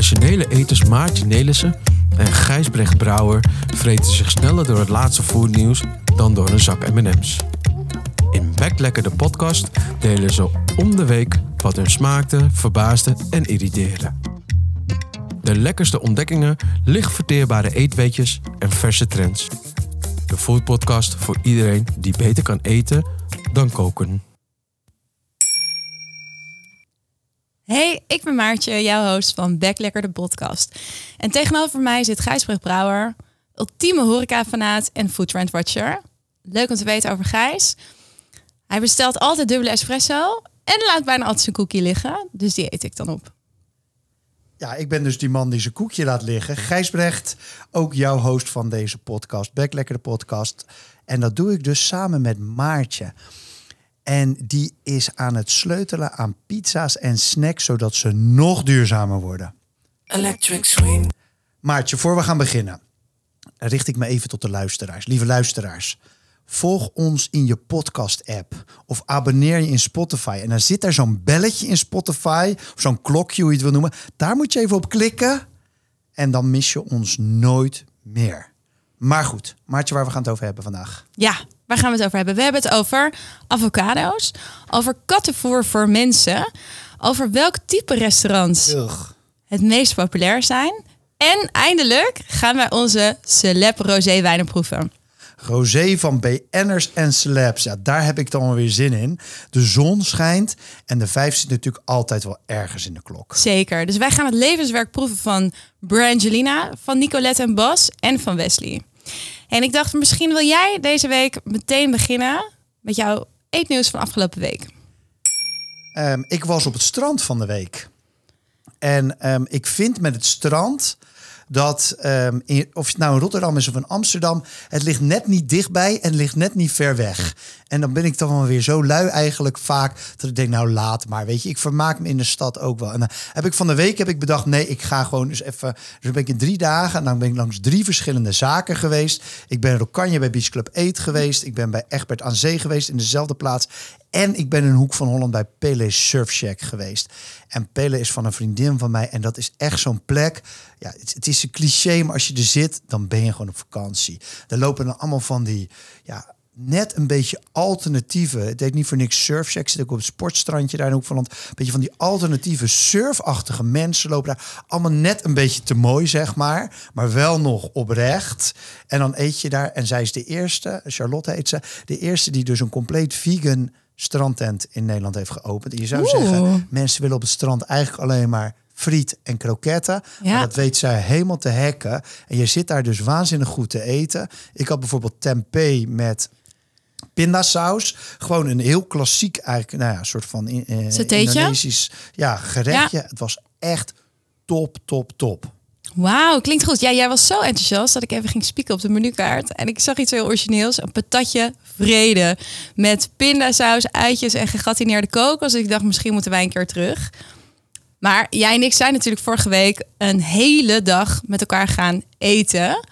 Professionele eters Maartje Nelissen en Gijsbrecht Brouwer vreten zich sneller door het laatste foodnieuws dan door een zak M&M's. In Backlekker de podcast delen ze om de week wat hun smaakte, verbaasde en irriteerde. De lekkerste ontdekkingen, licht verteerbare eetweetjes en verse trends. De foodpodcast voor iedereen die beter kan eten dan koken. Hey, ik ben Maartje, jouw host van Backlekker de podcast. En tegenover mij zit Gijsbrecht Brouwer, ultieme horecafanaat en foodtrend watcher. Leuk om te weten over Gijs. Hij bestelt altijd dubbele espresso en laat bijna altijd zijn koekje liggen, dus die eet ik dan op. Ja, ik ben dus die man die zijn koekje laat liggen. Gijsbrecht, ook jouw host van deze podcast, Backlekker de podcast. En dat doe ik dus samen met Maartje. En die is aan het sleutelen aan pizza's en snacks, zodat ze nog duurzamer worden. Electric Swing. Maartje, voor we gaan beginnen, richt ik me even tot de luisteraars. Lieve luisteraars, volg ons in je podcast-app of abonneer je in Spotify. En dan zit daar zo'n belletje in Spotify, of zo'n klokje, hoe je het wil noemen. Daar moet je even op klikken en dan mis je ons nooit meer. Maar goed, Maartje, waar we gaan het over hebben vandaag. Ja, waar gaan we het over hebben? We hebben het over avocado's, over kattenvoer voor mensen, over welk type restaurants Ugh. het meest populair zijn. En eindelijk gaan wij onze celeb rosé wijnen proeven. Rosé van BN'ers en celebs. Ja, daar heb ik dan weer zin in. De zon schijnt en de vijf zit natuurlijk altijd wel ergens in de klok. Zeker. Dus wij gaan het levenswerk proeven van Brangelina, van Nicolette en Bas en van Wesley. En ik dacht, misschien wil jij deze week meteen beginnen met jouw eetnieuws van afgelopen week. Ehm, ik was op het strand van de week. En ehm, ik vind met het strand dat, ehm, of het nou in Rotterdam is of in Amsterdam, het ligt net niet dichtbij en ligt net niet ver weg. En dan ben ik dan wel weer zo lui eigenlijk vaak dat ik denk, nou laat maar, weet je, ik vermaak me in de stad ook wel. En dan heb ik van de week heb ik bedacht, nee, ik ga gewoon eens even, dus ben ik in drie dagen en dan ben ik langs drie verschillende zaken geweest. Ik ben in Rokanje bij Beach Club Eet geweest, ik ben bij Egbert aan Zee geweest in dezelfde plaats. En ik ben in hoek van Holland bij Pele Surf Shack geweest. En Pele is van een vriendin van mij. En dat is echt zo'n plek. Ja, het, het is een cliché, maar als je er zit, dan ben je gewoon op vakantie. Er lopen dan allemaal van die, ja, net een beetje alternatieve. Het deed niet voor niks Surf Shack. Zit ook op het sportstrandje daar in hoek van. Een beetje van die alternatieve surfachtige mensen lopen daar. Allemaal net een beetje te mooi, zeg maar. Maar wel nog oprecht. En dan eet je daar. En zij is de eerste, Charlotte heet ze. De eerste die dus een compleet vegan strandtent in Nederland heeft geopend. En je zou Oeh. zeggen, mensen willen op het strand eigenlijk alleen maar friet en kroketten. Ja. Maar dat weet zij helemaal te hacken. En je zit daar dus waanzinnig goed te eten. Ik had bijvoorbeeld tempeh met pindasaus. Gewoon een heel klassiek eigenlijk, nou ja, soort van Satéetje? Indonesisch ja, gerechtje. Het was echt top, top, top. Wauw, klinkt goed. Ja, jij was zo enthousiast dat ik even ging spieken op de menukaart. En ik zag iets heel origineels. Een patatje vrede. Met pindasaus, eitjes en gegatineerde kokos. Dus ik dacht, misschien moeten wij een keer terug. Maar jij en ik zijn natuurlijk vorige week een hele dag met elkaar gaan eten.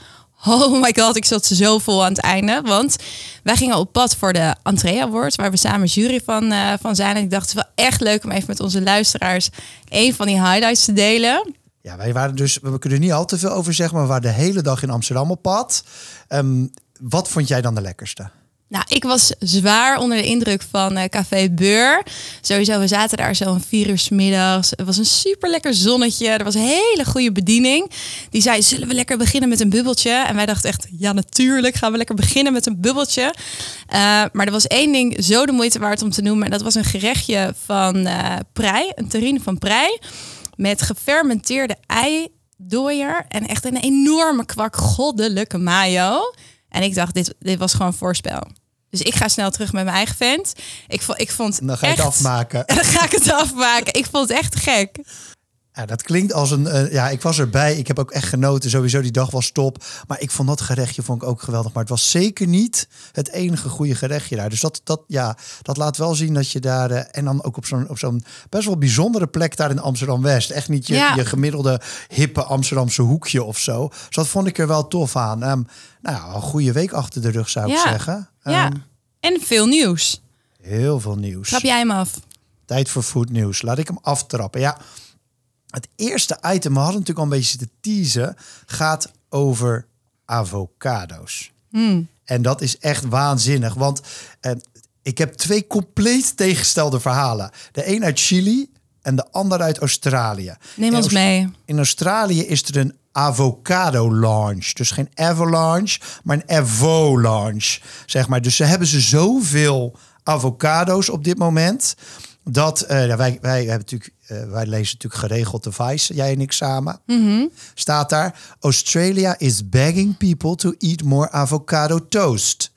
Oh my god, ik zat zo vol aan het einde. Want wij gingen op pad voor de Entree Awards, waar we samen jury van, eh, van zijn. En ik dacht, het wel echt leuk om even met onze luisteraars een van die highlights te delen. Ja, wij waren dus, we kunnen er niet al te veel over zeggen, maar we waren de hele dag in Amsterdam op pad. Ehm, wat vond jij dan de lekkerste? Nou, ik was zwaar onder de indruk van eh, Café Beur. Sowieso, we zaten daar zo om vier uur 's middags. Het was een super lekker zonnetje. Er was een hele goede bediening. Die zei, zullen we lekker beginnen met een bubbeltje? En wij dachten echt, ja natuurlijk gaan we lekker beginnen met een bubbeltje. Eh, maar er was één ding zo de moeite waard om te noemen. En dat was een gerechtje van eh prei, een terrine van prei. Met gefermenteerde eidooier en echt een enorme kwak goddelijke mayo. En ik dacht, dit, dit was gewoon voorspel. Dus ik ga snel terug met mijn eigen vent. Ik vond, ik vond Dan ga je echt, het afmaken. En dan ga ik het afmaken. Ik vond het echt gek. Ja, dat klinkt als een. eh, ja, ik was erbij. Ik heb ook echt genoten. Sowieso, die dag was top. Maar ik vond dat gerechtje vond ik ook geweldig. Maar het was zeker niet het enige goede gerechtje daar. Dus dat, dat, ja, dat laat wel zien dat je daar. eh, en dan ook op zo'n op zo'n best wel bijzondere plek daar in Amsterdam West. Echt niet je, Ja. je gemiddelde hippe Amsterdamse hoekje of zo. Dus dat vond ik er wel tof aan. Ehm, nou ja, een goede week achter de rug zou ik zeggen. Ja. Ehm, En veel nieuws. Heel veel nieuws. Trap jij hem af? Tijd voor foodnieuws. Laat ik hem aftrappen. Ja, Het eerste item, we hadden natuurlijk al een beetje zitten teasen, gaat over avocado's. En dat is echt waanzinnig, want eh, ik heb twee compleet tegengestelde verhalen. De een uit Chili en de ander uit Australië. Neem In ons mee. In Australië is er een avocado launch. Dus geen avalanche, maar een avalanche, zeg maar. Dus ze hebben ze zoveel avocado's op dit moment... dat eh, wij, wij, hebben natuurlijk, eh, wij lezen natuurlijk geregeld de Vice, jij en ik samen. Staat daar, Australia is begging people to eat more avocado toast.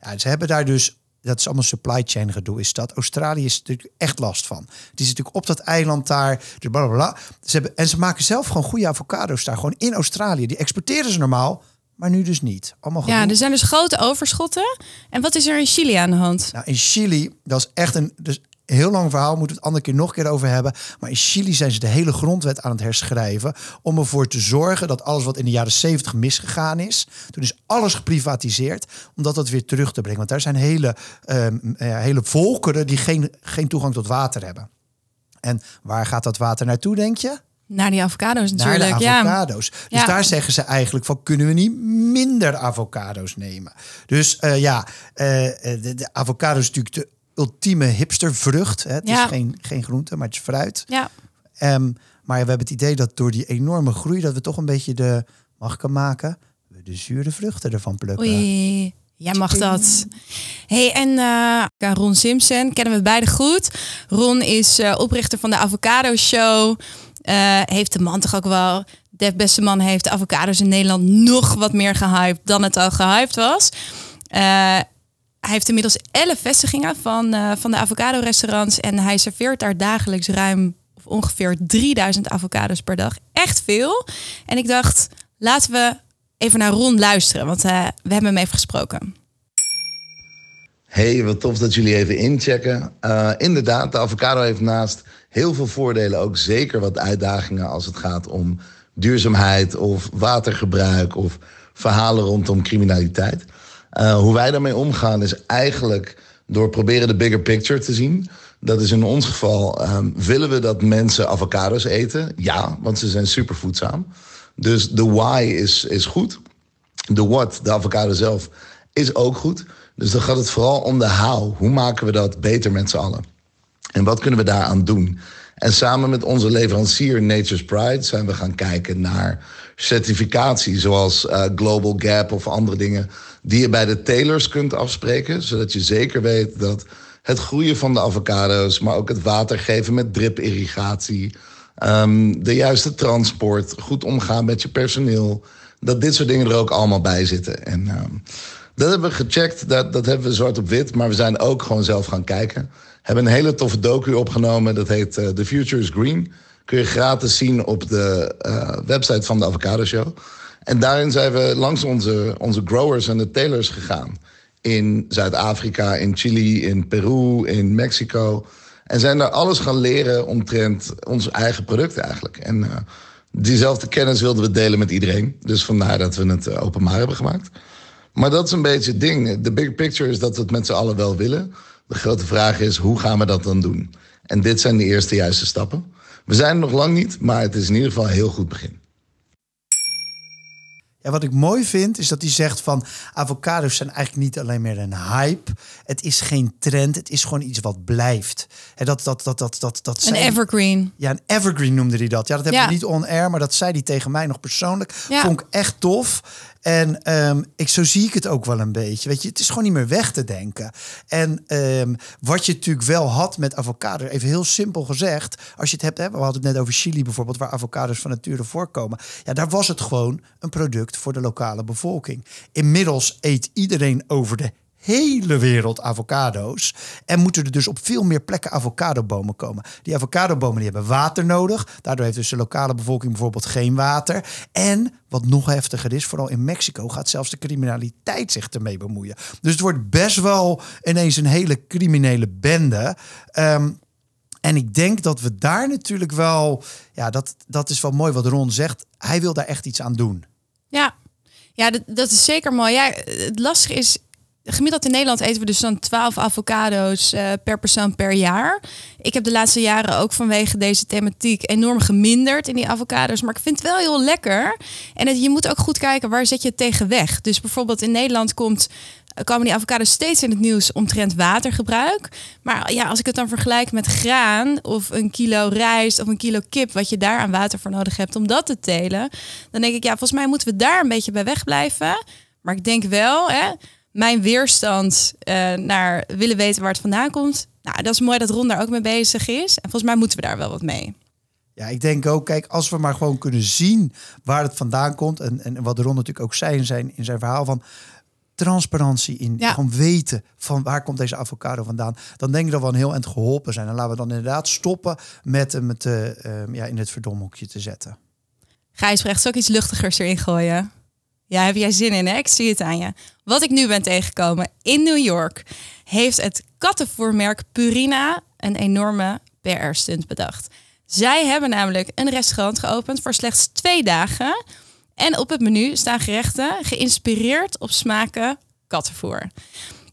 Ja, ze hebben daar dus, dat is allemaal supply chain gedoe, is dat. Australië is natuurlijk echt last van. Die is natuurlijk op dat eiland daar, dus bla bla bla. Ze hebben, en ze maken zelf gewoon goede avocado's daar, gewoon in Australië. Die exporteren ze normaal, maar nu dus niet. Allemaal Ja, er zijn dus grote overschotten. En wat is er in Chili aan de hand? Nou, in Chili, dat is echt een, dus een heel lang verhaal, moeten we het andere keer nog een keer over hebben. Maar in Chili zijn ze de hele grondwet aan het herschrijven om ervoor te zorgen dat alles wat in de jaren 70 misgegaan is, toen is alles geprivatiseerd, om dat weer terug te brengen. Want daar zijn hele, ehm, hele volkeren die geen, geen toegang tot water hebben. En waar gaat dat water naartoe, denk je? Naar die avocado's Naar natuurlijk. de ja. avocado's. Dus Ja. daar zeggen ze eigenlijk van, kunnen we niet minder avocado's nemen? Dus eh, ja, eh, eh, de, de avocado is natuurlijk de ultieme hipstervrucht. Hè? Het Ja. is geen, geen groente, maar het is fruit. Ja. Ehm, maar we hebben het idee dat door die enorme groei... dat we toch een beetje de, mag hem maken? We de zure vruchten ervan plukken. Oei, jij mag dat. hey, en eh, Ron Simpson kennen we beide goed. Ron is eh, oprichter van de Avocado Show. Eh, heeft de man toch ook wel... De beste man heeft de avocado's in Nederland nog wat meer gehyped dan het al gehyped was. Hij heeft inmiddels 11 vestigingen van, eh, van de avocado restaurants. En hij serveert daar dagelijks ruim of ongeveer 3000 avocados per dag. Echt veel. En ik dacht, laten we even naar Ron luisteren. Want eh, we hebben hem even gesproken. Hey, wat tof dat jullie even inchecken. Eh, inderdaad, de avocado heeft naast heel veel voordelen ook zeker wat uitdagingen als het gaat om duurzaamheid of watergebruik of verhalen rondom criminaliteit. Eh, hoe wij daarmee omgaan is eigenlijk door proberen de bigger picture te zien. Dat is in ons geval, ehm, willen we dat mensen avocados eten? Ja, want ze zijn super voedzaam. Dus de why is, is goed. De what, de avocado zelf, is ook goed. Dus dan gaat het vooral om de how. Hoe maken we dat beter met z'n allen? En wat kunnen we daaraan doen? En samen met onze leverancier Nature's Pride zijn we gaan kijken naar certificatie, zoals eh, Global Gap of andere dingen, die je bij de telers kunt afspreken, zodat je zeker weet dat het groeien van de avocado's, maar ook het water geven met drip-irrigatie, ehm, de juiste transport, goed omgaan met je personeel, dat dit soort dingen er ook allemaal bij zitten. En ehm, dat hebben we gecheckt, dat, dat hebben we zwart op wit. Maar we zijn ook gewoon zelf gaan kijken. Hebben een hele toffe docu opgenomen. Dat heet eh, The Future is Green. Kun je gratis zien op de eh, website van de Avocado Show. En daarin zijn we langs onze, onze growers en de telers gegaan. In Zuid-Afrika, in Chili, in Peru, in Mexico. En zijn daar alles gaan leren omtrent ons eigen product eigenlijk. En eh, diezelfde kennis wilden we delen met iedereen. Dus vandaar dat we het openbaar hebben gemaakt. Maar dat is een beetje het ding. De big picture is dat we het met z'n allen wel willen. De grote vraag is, hoe gaan we dat dan doen? En dit zijn de eerste juiste stappen. We zijn er nog lang niet, maar het is in ieder geval een heel goed begin. Ja, wat ik mooi vind, is dat hij zegt van avocados zijn eigenlijk niet alleen meer een hype. Het is geen trend, het is gewoon iets wat blijft. En dat, dat, dat, dat, dat, dat Een zei evergreen. Ja, een evergreen noemde hij dat. Ja, dat hebben Ja. we niet on-air, maar dat zei hij tegen mij nog persoonlijk. Ja. Vond ik echt tof. En ehm, ik, zo zie ik het ook wel een beetje. Weet je, het is gewoon niet meer weg te denken. En ehm, wat je natuurlijk wel had met avocado, even heel simpel gezegd. Als je het hebt, hè, we hadden het net over Chili bijvoorbeeld, waar avocados van nature voorkomen. Ja, daar was het gewoon een product voor de lokale bevolking. Inmiddels eet iedereen over de hele wereld avocado's. En moeten er dus op veel meer plekken avocadobomen komen. Die avocadobomen die hebben water nodig. Daardoor heeft dus de lokale bevolking bijvoorbeeld geen water. En wat nog heftiger is, vooral in Mexico gaat zelfs de criminaliteit zich ermee bemoeien. Dus het wordt best wel ineens een hele criminele bende. Ehm, en ik denk dat we daar natuurlijk wel, ja, dat, dat is wel mooi wat Ron zegt. Hij wil daar echt iets aan doen. Ja, ja dat, dat is zeker mooi. Ja, het lastige is, gemiddeld in Nederland eten we dus dan 12 avocado's eh, per persoon per jaar. Ik heb de laatste jaren ook vanwege deze thematiek enorm geminderd in die avocado's. Maar ik vind het wel heel lekker. En je moet ook goed kijken waar zet je het tegen weg. Dus bijvoorbeeld in Nederland komt komen die avocados steeds in het nieuws omtrent watergebruik. Maar ja, als ik het dan vergelijk met graan of een kilo rijst of een kilo kip, wat je daar aan water voor nodig hebt om dat te telen, dan denk ik, ja, volgens mij moeten we daar een beetje bij wegblijven. Maar ik denk wel, hè, mijn weerstand uh, naar willen weten waar het vandaan komt. Nou, dat is mooi dat Ron daar ook mee bezig is. En volgens mij moeten we daar wel wat mee. Ja, ik denk ook, kijk, als we maar gewoon kunnen zien waar het vandaan komt. En, en wat Ron natuurlijk ook zei in zijn, in zijn verhaal van transparantie in. Ja. Gewoon weten van waar komt deze avocado vandaan. Dan denk ik dat we een heel eind geholpen zijn. En laten we dan inderdaad stoppen met hem het, uh, ja, in het verdomhoekje te zetten. Gijsbrecht, ik iets luchtigers erin gooien? Ja, heb jij zin in, hè? Ik zie het aan je. Wat ik nu ben tegengekomen in New York, heeft het kattenvoermerk Purina een enorme PR-stunt bedacht. Zij hebben namelijk een restaurant geopend voor slechts twee dagen. En op het menu staan gerechten geïnspireerd op smaken kattenvoer.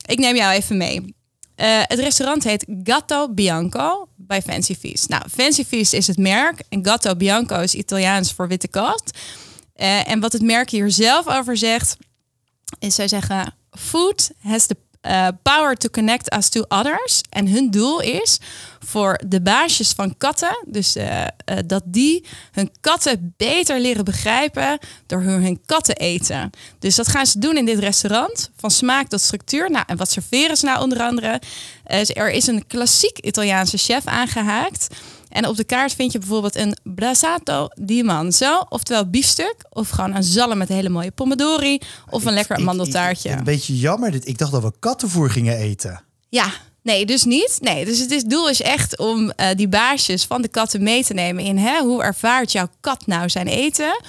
Ik neem jou even mee. Uh, het restaurant heet Gatto Bianco bij Fancy Feast. Nou, Fancy Feast is het merk en Gatto Bianco is Italiaans voor witte kat. Uh, en wat het merk hier zelf over zegt, is zij zeggen: Food has the uh, power to connect us to others. En hun doel is voor de baasjes van katten, dus uh, dat die hun katten beter leren begrijpen door hun, hun katten eten. Dus dat gaan ze doen in dit restaurant, van smaak tot structuur. Nou, en wat serveren ze nou onder andere? er is een klassiek Italiaanse chef aangehaakt. En op de kaart vind je bijvoorbeeld een brasato di manzo, oftewel biefstuk, of gewoon een zalm met hele mooie pomodori, of een lekker mandeltaartje. een beetje jammer, dit. ik dacht dat we kattenvoer gingen eten. Ja, Nee, dus niet. Nee, dus het is, doel is echt om uh, die baasjes van de katten mee te nemen in hè, hoe ervaart jouw kat nou zijn eten.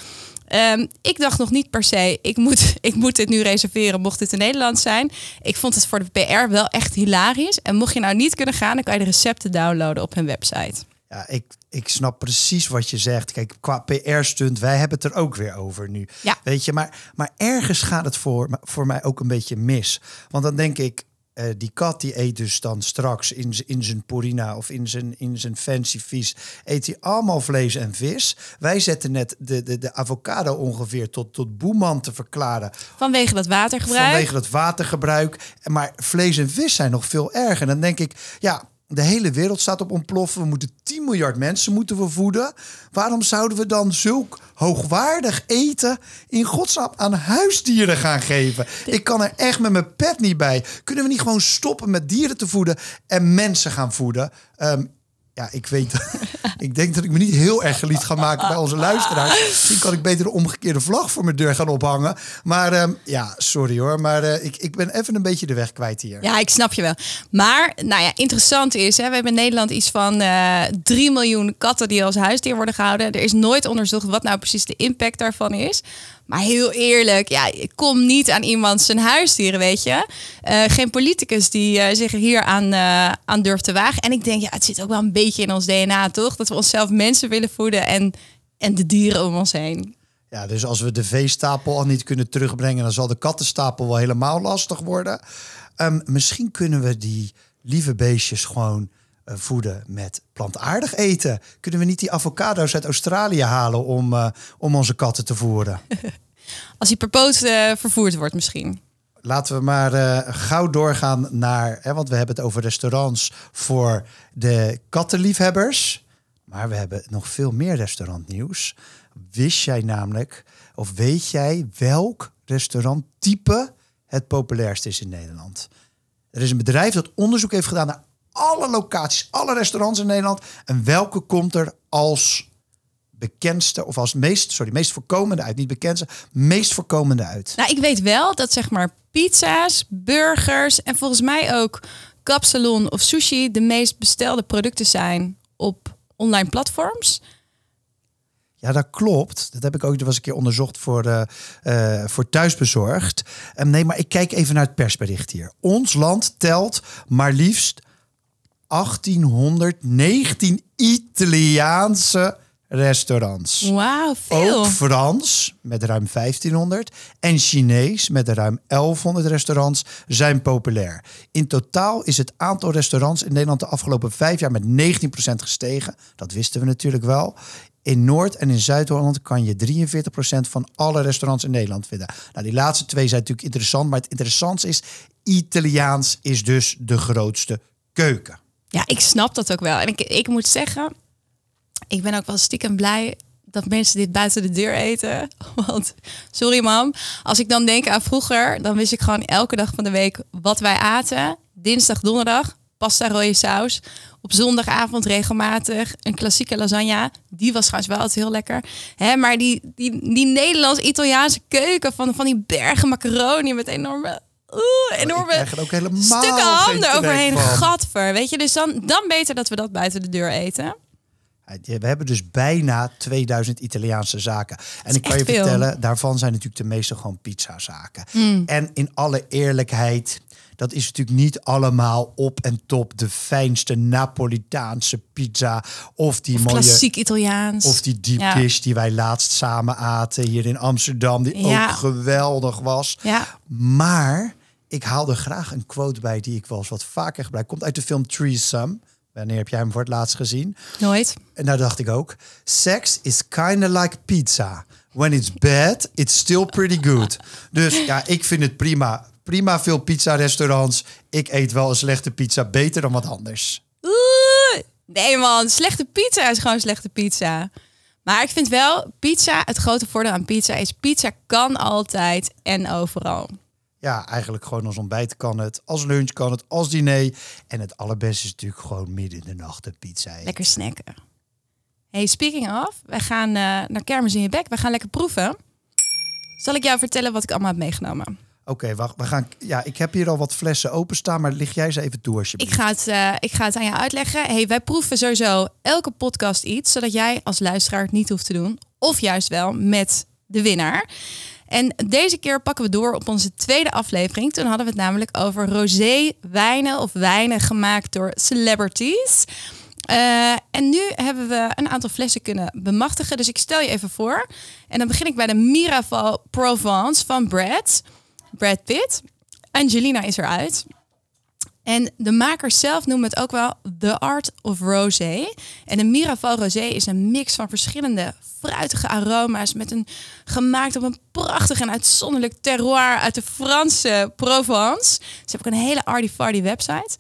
Um, ik dacht nog niet per se, ik moet, ik moet dit nu reserveren mocht dit in Nederland zijn. Ik vond het voor de PR wel echt hilarisch. En mocht je nou niet kunnen gaan, dan kan je de recepten downloaden op hun website. Ja, ik, ik snap precies wat je zegt. Kijk, qua PR-stunt, wij hebben het er ook weer over nu. Ja. Weet je, maar, maar ergens gaat het voor, voor mij ook een beetje mis. Want dan denk ik, uh, die kat die eet dus dan straks in, in zijn purina of in zijn, in zijn fancy vis, eet hij allemaal vlees en vis. Wij zetten net de, de, de avocado ongeveer tot, tot boeman te verklaren. Vanwege dat watergebruik. Vanwege dat watergebruik. Maar vlees en vis zijn nog veel erger. En dan denk ik, ja, de hele wereld staat op ontploffen. We moeten 10 miljard mensen moeten we voeden. Waarom zouden we dan zulk hoogwaardig eten in godsnaam aan huisdieren gaan geven? Ik kan er echt met mijn pet niet bij. Kunnen we niet gewoon stoppen met dieren te voeden en mensen gaan voeden? Um, ja, ik weet. ik denk dat ik me niet heel erg geliefd ga maken bij onze luisteraars. Misschien kan ik beter de omgekeerde vlag voor mijn deur gaan ophangen. Maar um, ja, sorry hoor. Maar uh, ik, ik ben even een beetje de weg kwijt hier. Ja, ik snap je wel. Maar, nou ja, interessant is, hè, we hebben in Nederland iets van uh, eh, 3 miljoen katten die als huisdier worden gehouden. Er is nooit onderzocht wat nou precies de impact daarvan is. Maar heel eerlijk, ja, ik kom niet aan iemand zijn huisdieren, weet je. Uh, geen politicus die uh, zich hier aan, uh, aan durft te wagen. En ik denk, ja, het zit ook wel een beetje in ons DNA, toch? Dat we onszelf mensen willen voeden en, en de dieren om ons heen. Ja, dus als we de veestapel al niet kunnen terugbrengen, dan zal de kattenstapel wel helemaal lastig worden. Um, misschien kunnen we die lieve beestjes gewoon voeden met plantaardig eten. Kunnen we niet die avocado's uit Australië halen om, uh, om onze katten te voeren? Als die per poot uh, vervoerd wordt misschien. Laten we maar gauw doorgaan naar, hè, want we hebben het over restaurants voor de kattenliefhebbers. Maar we hebben nog veel meer restaurantnieuws. Wist jij namelijk, of weet jij welk restauranttype het populairst is in Nederland? Er is een bedrijf dat onderzoek heeft gedaan naar alle locaties, alle restaurants in Nederland. En welke komt er als bekendste of als meest, sorry, meest voorkomende uit, niet bekendste, meest voorkomende uit? Nou, ik weet wel dat zeg maar pizza's, burgers en volgens mij ook kapsalon of sushi de meest bestelde producten zijn op online platforms. Ja, dat klopt. Dat heb ik ook eens een keer onderzocht voor, uh, uh, voor thuisbezorgd. Um, nee, maar ik kijk even naar het persbericht hier. Ons land telt maar liefst 1819 Italiaanse restaurants. Wauw, veel. Ook Frans met ruim 1500 en Chinees met ruim 1100 restaurants zijn populair. In totaal is het aantal restaurants in Nederland de afgelopen vijf jaar met 19% gestegen. Dat wisten we natuurlijk wel. In Noord- en in Zuid-Holland kan je 43% van alle restaurants in Nederland vinden. Nou, die laatste twee zijn natuurlijk interessant, maar het interessantste is, Italiaans is dus de grootste keuken. Ja, ik snap dat ook wel. En ik, ik moet zeggen, ik ben ook wel stiekem blij dat mensen dit buiten de deur eten. Want, sorry mam, als ik dan denk aan vroeger, dan wist ik gewoon elke dag van de week wat wij aten. Dinsdag, donderdag, pasta rode saus. Op zondagavond regelmatig een klassieke lasagne. Die was trouwens wel altijd heel lekker. Hè, maar die, die, die Nederlands-Italiaanse keuken van, van die bergen macaroni met enorme... Oeh, enorme helemaal stukken handen overheen. Gadver, weet je. Dus dan, dan beter dat we dat buiten de deur eten. We hebben dus bijna 2000 Italiaanse zaken. En ik kan je veel. vertellen, daarvan zijn natuurlijk de meeste gewoon pizzazaken. Hmm. En in alle eerlijkheid, dat is natuurlijk niet allemaal op en top de fijnste Napolitaanse pizza. Of die mooie. Klassiek Italiaans. Of die deep Ja. dish die wij laatst samen aten hier in Amsterdam. Die Ja. ook geweldig was. Ja, Maar ik haal er graag een quote bij die ik wel eens wat vaker gebruik. Komt uit de film Threesome. Wanneer heb jij hem voor het laatst gezien? nooit. En daar dacht ik ook, sex is kind of like pizza. When it's bad, it's still pretty good. Dus ja, ik vind het prima. Prima veel pizza-restaurants. Ik eet wel een slechte pizza beter dan wat anders. Oeh, nee man, slechte pizza is gewoon slechte pizza. Maar ik vind wel, pizza, het grote voordeel aan pizza is, pizza kan altijd en overal. Ja, eigenlijk gewoon als ontbijt kan het. Als lunch kan het. Als diner. En het allerbeste is natuurlijk gewoon midden in de nacht een pizza eten. Lekker snacken. Hey, speaking of, wij gaan eh, naar Kermis in je bek. We gaan lekker proeven. Zal ik jou vertellen wat ik allemaal heb meegenomen? Oké, wacht. We gaan. Ja, ik heb hier al wat flessen openstaan, maar lig jij ze even toe alsjeblieft. Ik ga, het, eh, ik ga het aan jou uitleggen. Hey, wij proeven sowieso elke podcast iets, zodat jij als luisteraar het niet hoeft te doen. Of juist wel met de winnaar. En deze keer pakken we door op onze tweede aflevering. Toen hadden we het namelijk over rosé wijnen of wijnen gemaakt door celebrities. Eh, en nu hebben we een aantal flessen kunnen bemachtigen. Dus ik stel je even voor. En dan begin ik bij de Miraval Provence van Brad. Brad Pitt. Angelina is eruit. En de makers zelf noemen het ook wel The Art of Rosé. En de Miraval Rosé is een mix van verschillende fruitige aroma's met een gemaakt op een prachtig en uitzonderlijk terroir uit de Franse Provence. Ze hebben ook een hele arty farty website.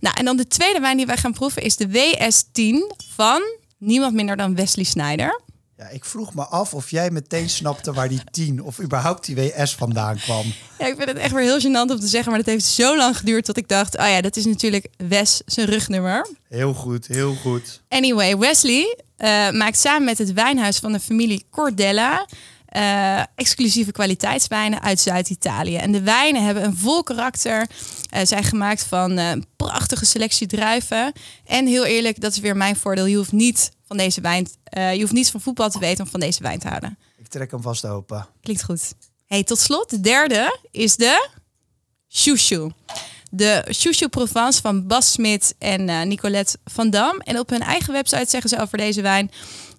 Nou, en dan de tweede wijn die wij gaan proeven is de WS10 van niemand minder dan Wesley Snyder. Ja, ik vroeg me af of jij meteen snapte waar die 10 of überhaupt die WS vandaan kwam. Ja, ik vind het echt weer heel gênant om te zeggen, maar het heeft zo lang geduurd dat ik dacht, oh ja, dat is natuurlijk Wes zijn rugnummer. Heel goed, heel goed. Anyway, Wesley eh, maakt samen met het wijnhuis van de familie Cordella eh, exclusieve kwaliteitswijnen uit Zuid-Italië. En de wijnen hebben een vol karakter, eh, zijn gemaakt van een prachtige selectie druiven. En heel eerlijk, dat is weer mijn voordeel. Je hoeft niet van deze wijn, eh, je hoeft niet van voetbal te weten om van deze wijn te houden. Ik trek hem vast open. Klinkt goed. Hey, tot slot, de derde is de Chouchou. De Chouchou Provence van Bas Smit en eh, Nicolette van Dam. En op hun eigen website zeggen ze over deze wijn...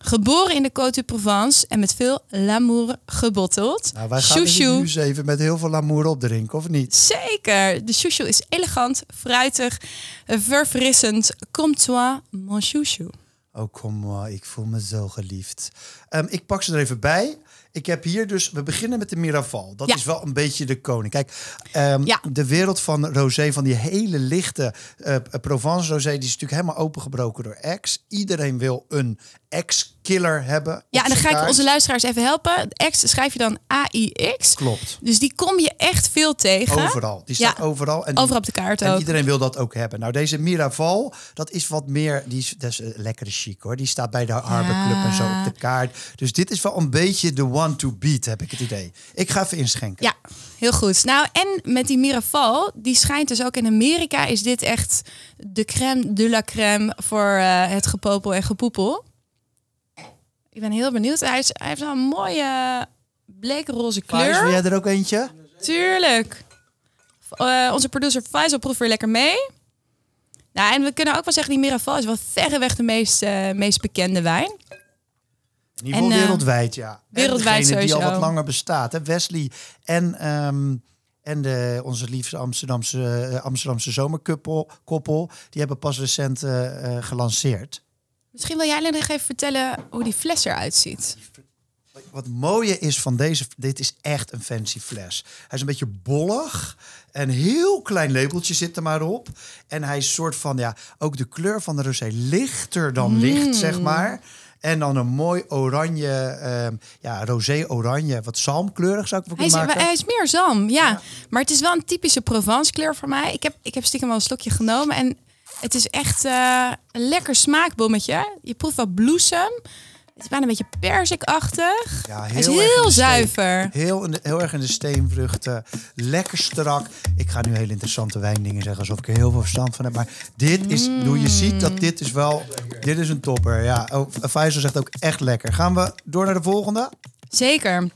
Geboren in de Côte de Provence en met veel l'amour gebotteld. Nou, wij gaan Chouchou. nu eens even met heel veel lamour opdrinken, of niet? Zeker. De chouchou is elegant, fruitig, verfrissend. Comme-toi, mon chouchou. Oh, kom maar, ik voel me zo geliefd. Ehm, ik pak ze er even bij. Ik heb hier dus, we beginnen met de Miraval. Dat Ja. is wel een beetje de koning. Kijk, ehm, Ja. de wereld van rosé, van die hele lichte eh, Provence rosé, die is natuurlijk helemaal opengebroken door X. Iedereen wil een X-killer hebben. Ja, en dan ga ik onze luisteraars even helpen. X schrijf je dan AIX. Klopt. Dus die kom je echt veel tegen. Overal. Die staat Ja, overal. En die- Overal op de kaart En ook. iedereen wil dat ook hebben. Nou, deze Miraval, dat is wat meer... Die is, dat is een lekkere chic hoor. Die staat bij de Harbor Club en zo op de kaart. Dus dit is wel een beetje de one to beat, heb ik het idee. Ik ga even inschenken. Ja, heel goed. Nou, en met die Miraval, die schijnt dus ook in Amerika, is dit echt de crème de la crème voor eh, het gepopel en gepoepel. Ik ben heel benieuwd. Hij, is, hij heeft een mooie bleekroze Klaas, wil kleur. jij er ook eentje? Tuurlijk. Eh, onze producer Faisal proeft weer lekker mee. Nou, en we kunnen ook wel zeggen, die Miraval is wel verreweg de meest, eh, meest bekende wijn. In ieder geval En, eh, wereldwijd, ja. Wereldwijd degene die al sowieso. wat langer bestaat. Hè? Wesley en, ehm, en de, onze liefste Amsterdamse, Amsterdamse zomerkoppel, koppel, die hebben pas recent gelanceerd. Misschien wil jij nog even vertellen hoe die fles eruit ziet. Wat mooie is van deze, dit is echt een fancy fles. Hij is een beetje bollig. Een heel klein labeltje zit er maar op. En hij is soort van, ja, ook de kleur van de rosé lichter dan Mm. licht, zeg maar. En dan een mooi oranje, ehm, ja, rosé-oranje, wat zalmkleurig zou ik Hij is, maken. hij is meer zalm, ja. Maar het is wel een typische Provence kleur voor mij. Ik heb, ik heb stiekem wel een slokje genomen en het is echt eh, een lekker smaakbommetje. Je proeft wat bloesem. Het is bijna een beetje perzikachtig. Ja, hij is heel erg in heel zuiver. Heel, heel erg in de steenvruchten. Lekker strak. Ik ga nu hele interessante wijndingen zeggen, alsof ik er heel veel verstand van heb. Maar dit is, hoe je ziet dat dit is wel, dit is een topper. Ja, oh, Faisal zegt ook echt lekker. Gaan we door naar de volgende? Zeker.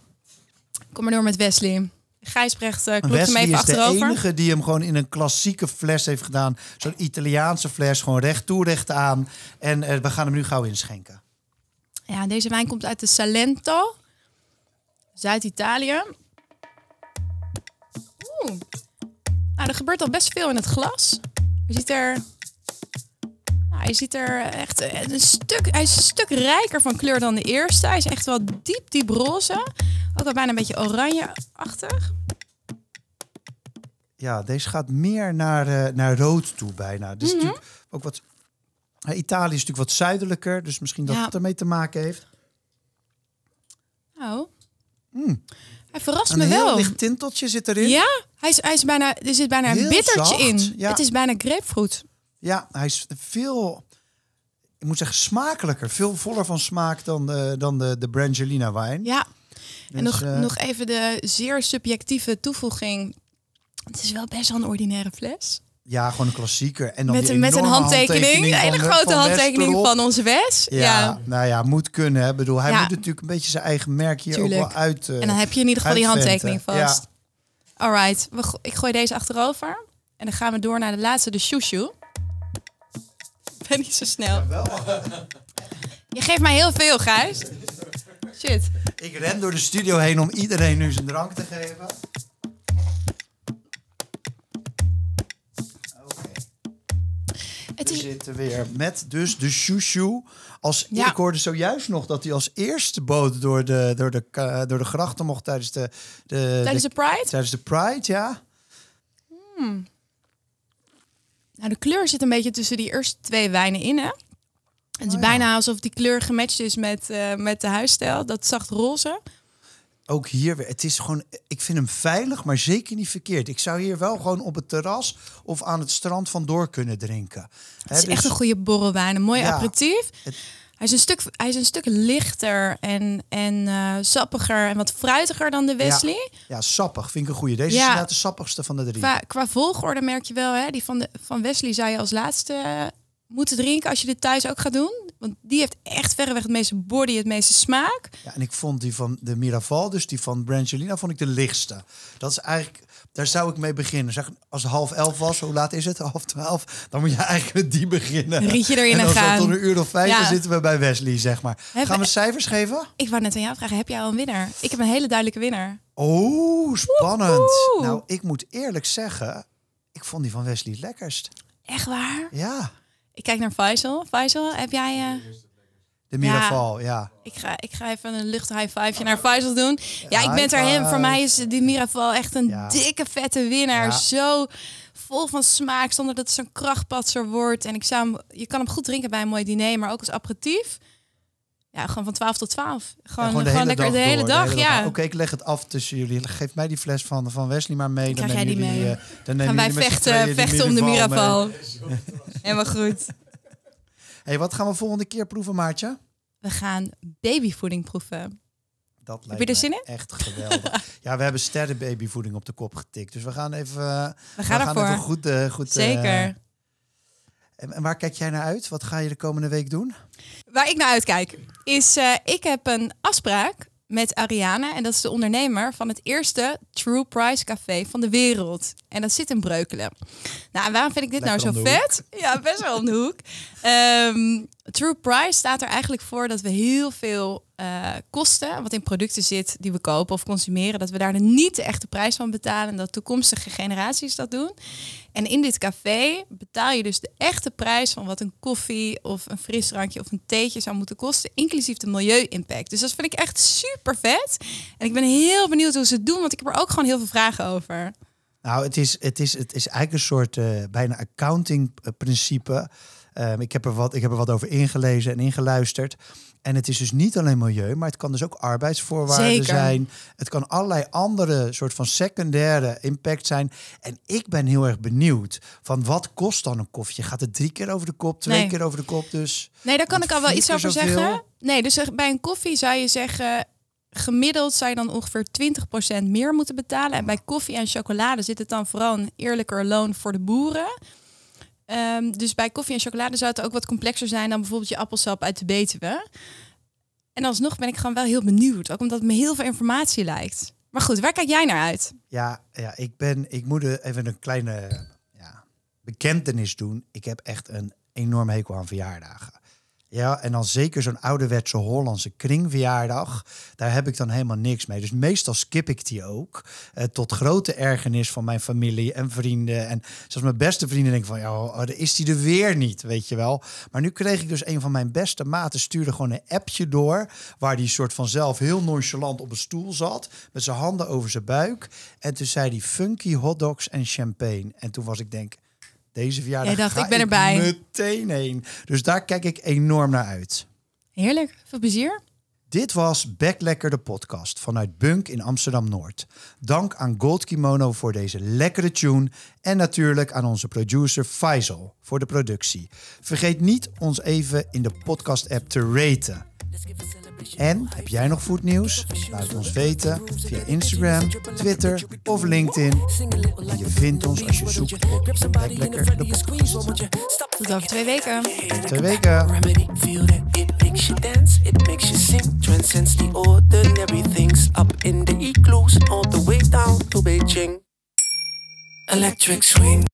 Kom maar door met Wesley. Gijsbrecht uh, klopt hem even is de achterover. enige die hem gewoon in een klassieke fles heeft gedaan. Zo'n Italiaanse fles, gewoon recht toe, recht aan. En eh, we gaan hem nu gauw inschenken. Ja, deze wijn komt uit de Salento, Zuid-Italië. Oeh. Nou, er gebeurt al best veel in het glas. Je ziet er, nou, je ziet er echt een stuk, hij is een stuk rijker van kleur dan de eerste. Hij is echt wel diep, diep roze. Ook wel bijna een beetje oranje-achtig. Ja, deze gaat meer naar, eh, naar rood toe bijna. Dus natuurlijk ook wat. Italië is natuurlijk wat zuidelijker, dus misschien dat Ja. het ermee te maken heeft. Oh. Hij verrast Hmm. Een me heel wel. licht tinteltje zit erin. Ja, hij is, hij is bijna, er zit bijna een bittertje zacht, in. ja. Het is bijna grapefruit. Ja, hij is veel, ik moet zeggen, smakelijker. Veel voller van smaak dan de, dan de, de Brangelina wijn. Ja. En Dus, nog, eh, nog even de zeer subjectieve toevoeging. Het is wel best wel een ordinaire fles. Ja, gewoon een klassieker. En dan Met, een- met een handtekening. Een hele grote van Wes handtekening van onze Wes. Ja, Ja. nou ja, moet kunnen. Hè. Bedoel, hij Ja. moet natuurlijk een beetje zijn eigen merk hier ook wel uit. eh, En dan heb je in ieder geval die handtekening vast. Alright, we go- ik gooi deze achterover. En dan gaan we door naar de laatste, de shushu. Ik ben niet zo snel. Je geeft mij heel veel, Gijs. Shit. Ik ren door de studio heen om iedereen nu zijn drank te geven. We zitten weer met dus de chouchou. Als, Ja. Ik hoorde zojuist nog dat hij als eerste boot door de, door de, ka- door de grachten mocht tijdens de, de, tijdens de, de Pride? tijdens de Pride, ja. Nou, de kleur zit een beetje tussen die eerste twee wijnen in, hè? Het is Oh ja. bijna alsof die kleur gematcht is met, eh, met de huisstijl. Dat zacht roze. Ook hier weer. Het is gewoon, ik vind hem veilig, maar zeker niet verkeerd. Ik zou hier wel gewoon op het terras of aan het strand vandoor kunnen drinken. Het is dus- echt een goede borrelwijn. Een mooi Ja. aperitief. Het- Hij is een stuk, hij is een stuk lichter en, en eh, sappiger en wat fruitiger dan de Wesley. Ja, sappig vind ik een goede. Deze is de sappigste van de drie. Qua, qua volgorde merk je wel, hè, die van, de, van Wesley zou je als laatste eh, moeten drinken als je dit thuis ook gaat doen. Want die heeft echt verreweg het meeste body, het meeste smaak. Ja, en ik vond die van de Miraval, dus die van Brangelina, vond ik de lichtste. Dat is eigenlijk, daar zou ik mee beginnen. Zeg, als het half elf was, hoe laat is het? Half twaalf. Dan moet je eigenlijk met die beginnen. Rietje erin en en dan gaan. tot een uur of vijf, Ja. dan zitten we bij Wesley, zeg maar. Heb- Gaan we cijfers geven? Ik wou net aan jou vragen, heb jij al een winnaar? Ik heb een hele duidelijke winnaar. Oh, spannend. Woehoe. Nou, ik moet eerlijk zeggen, ik vond die van Wesley het lekkerst. Echt waar? Ja, Ik kijk naar Faisal. Faisal, heb jij... eh, de Miraval, ja. Ik ga, ik ga even een lucht high fiveje naar Faisal doen. Ja, ik ben er helemaal. Voor five. mij is die Miraval echt een Ja. dikke vette winnaar. Ja. Zo vol van smaak, zonder dat het zo'n krachtpatser wordt. En ik zou hem, je kan hem goed drinken bij een mooi diner, maar ook als aperitief. Ja, gewoon van 12 tot 12. Gewoon, Ja, gewoon, lekker de hele door, dag. ja. Oké, ik leg het af tussen jullie. Geef mij die fles van, van Wesley maar mee. krijg jij die nemen jullie, mee. eh, dan nemen Gaan wij vechten, tweeën die vechten om de Miraval. Helemaal goed. hey, wat gaan we volgende keer proeven, Maartje? We gaan babyvoeding proeven. Dat je lijkt er me zin in? Echt geweldig. ja, we hebben sterrenbabyvoeding op de kop getikt. Dus we gaan even, eh, We gaan ervoor. even goed... eh, goed eh, Zeker. En waar kijk jij naar uit? Wat ga je de komende week doen? Waar ik naar uitkijk is, eh, ik heb een afspraak met Ariane. En dat is de ondernemer van het eerste True Price Café van de wereld. En dat zit in Breukelen. Nou, en waarom vind ik dit Lekker nou zo vet? Ja, best wel om de hoek. Ehm, True Price staat er eigenlijk voor dat we heel veel eh, kosten, wat in producten zit die we kopen of consumeren, dat we daar de niet de echte prijs van betalen en dat toekomstige generaties dat doen. En in dit café betaal je dus de echte prijs van wat een koffie of een frisdrankje of een theetje zou moeten kosten, inclusief de milieu-impact. Dus dat vind ik echt super vet. En ik ben heel benieuwd hoe ze het doen, want ik heb er ook gewoon heel veel vragen over. Nou, het is, het is, het is eigenlijk een soort eh, bijna accounting-principe. Ehm, ik, heb er wat, ik heb er wat over ingelezen en ingeluisterd. En het is dus niet alleen milieu, maar het kan dus ook arbeidsvoorwaarden Zeker. zijn. Het kan allerlei andere soort van secundaire impact zijn. En ik ben heel erg benieuwd van wat kost dan een koffie? Gaat het drie keer over de kop, twee Nee. keer over de kop? Dus Nee, daar kan ik al wel iets over zeggen. Nee, dus eh, bij een koffie zou je zeggen, gemiddeld zou je dan ongeveer 20% meer moeten betalen. En bij koffie en chocolade zit het dan vooral een eerlijker loon voor de boeren. Ehm, dus bij koffie en chocolade zou het ook wat complexer zijn dan bijvoorbeeld je appelsap uit de Betuwe. En alsnog ben ik gewoon wel heel benieuwd, ook omdat het me heel veel informatie lijkt. Maar goed, waar kijk jij naar uit? Ja, ja ik, ben, ik moet even een kleine ja, bekentenis doen. Ik heb echt een enorm hekel aan verjaardagen. Ja, en dan zeker zo'n ouderwetse Hollandse kringverjaardag. Daar heb ik dan helemaal niks mee. Dus meestal skip ik die ook. eh, tot grote ergernis van mijn familie en vrienden. En zelfs mijn beste vrienden denken van... ja, oh, is die er weer niet, weet je wel. Maar nu kreeg ik dus een van mijn beste maten... stuurde gewoon een appje door... waar die soort van zelf heel nonchalant op een stoel zat... met zijn handen over zijn buik. En toen zei hij funky hotdogs en champagne. En toen was ik denk... Deze verjaardag Jij dacht, ga ik ben erbij. meteen heen. Dus daar kijk ik enorm naar uit. Heerlijk, veel plezier. Dit was Backlekker de podcast vanuit Bunk in Amsterdam-Noord. Dank aan Gold Kimono voor deze lekkere tune en natuurlijk aan onze producer Faisal voor de productie. Vergeet niet ons even in de podcast-app te raten. En heb jij nog voetnieuws? Laat het ons weten via Instagram, Twitter of LinkedIn. En je vindt ons als je zoekt op Backlekker de podcast. Tot over twee weken. Twee weken. remedy. Feel that it makes you dance, it makes you sing. Transcends the ordinary things up in the igloo's all the way down to Beijing. Electric swing.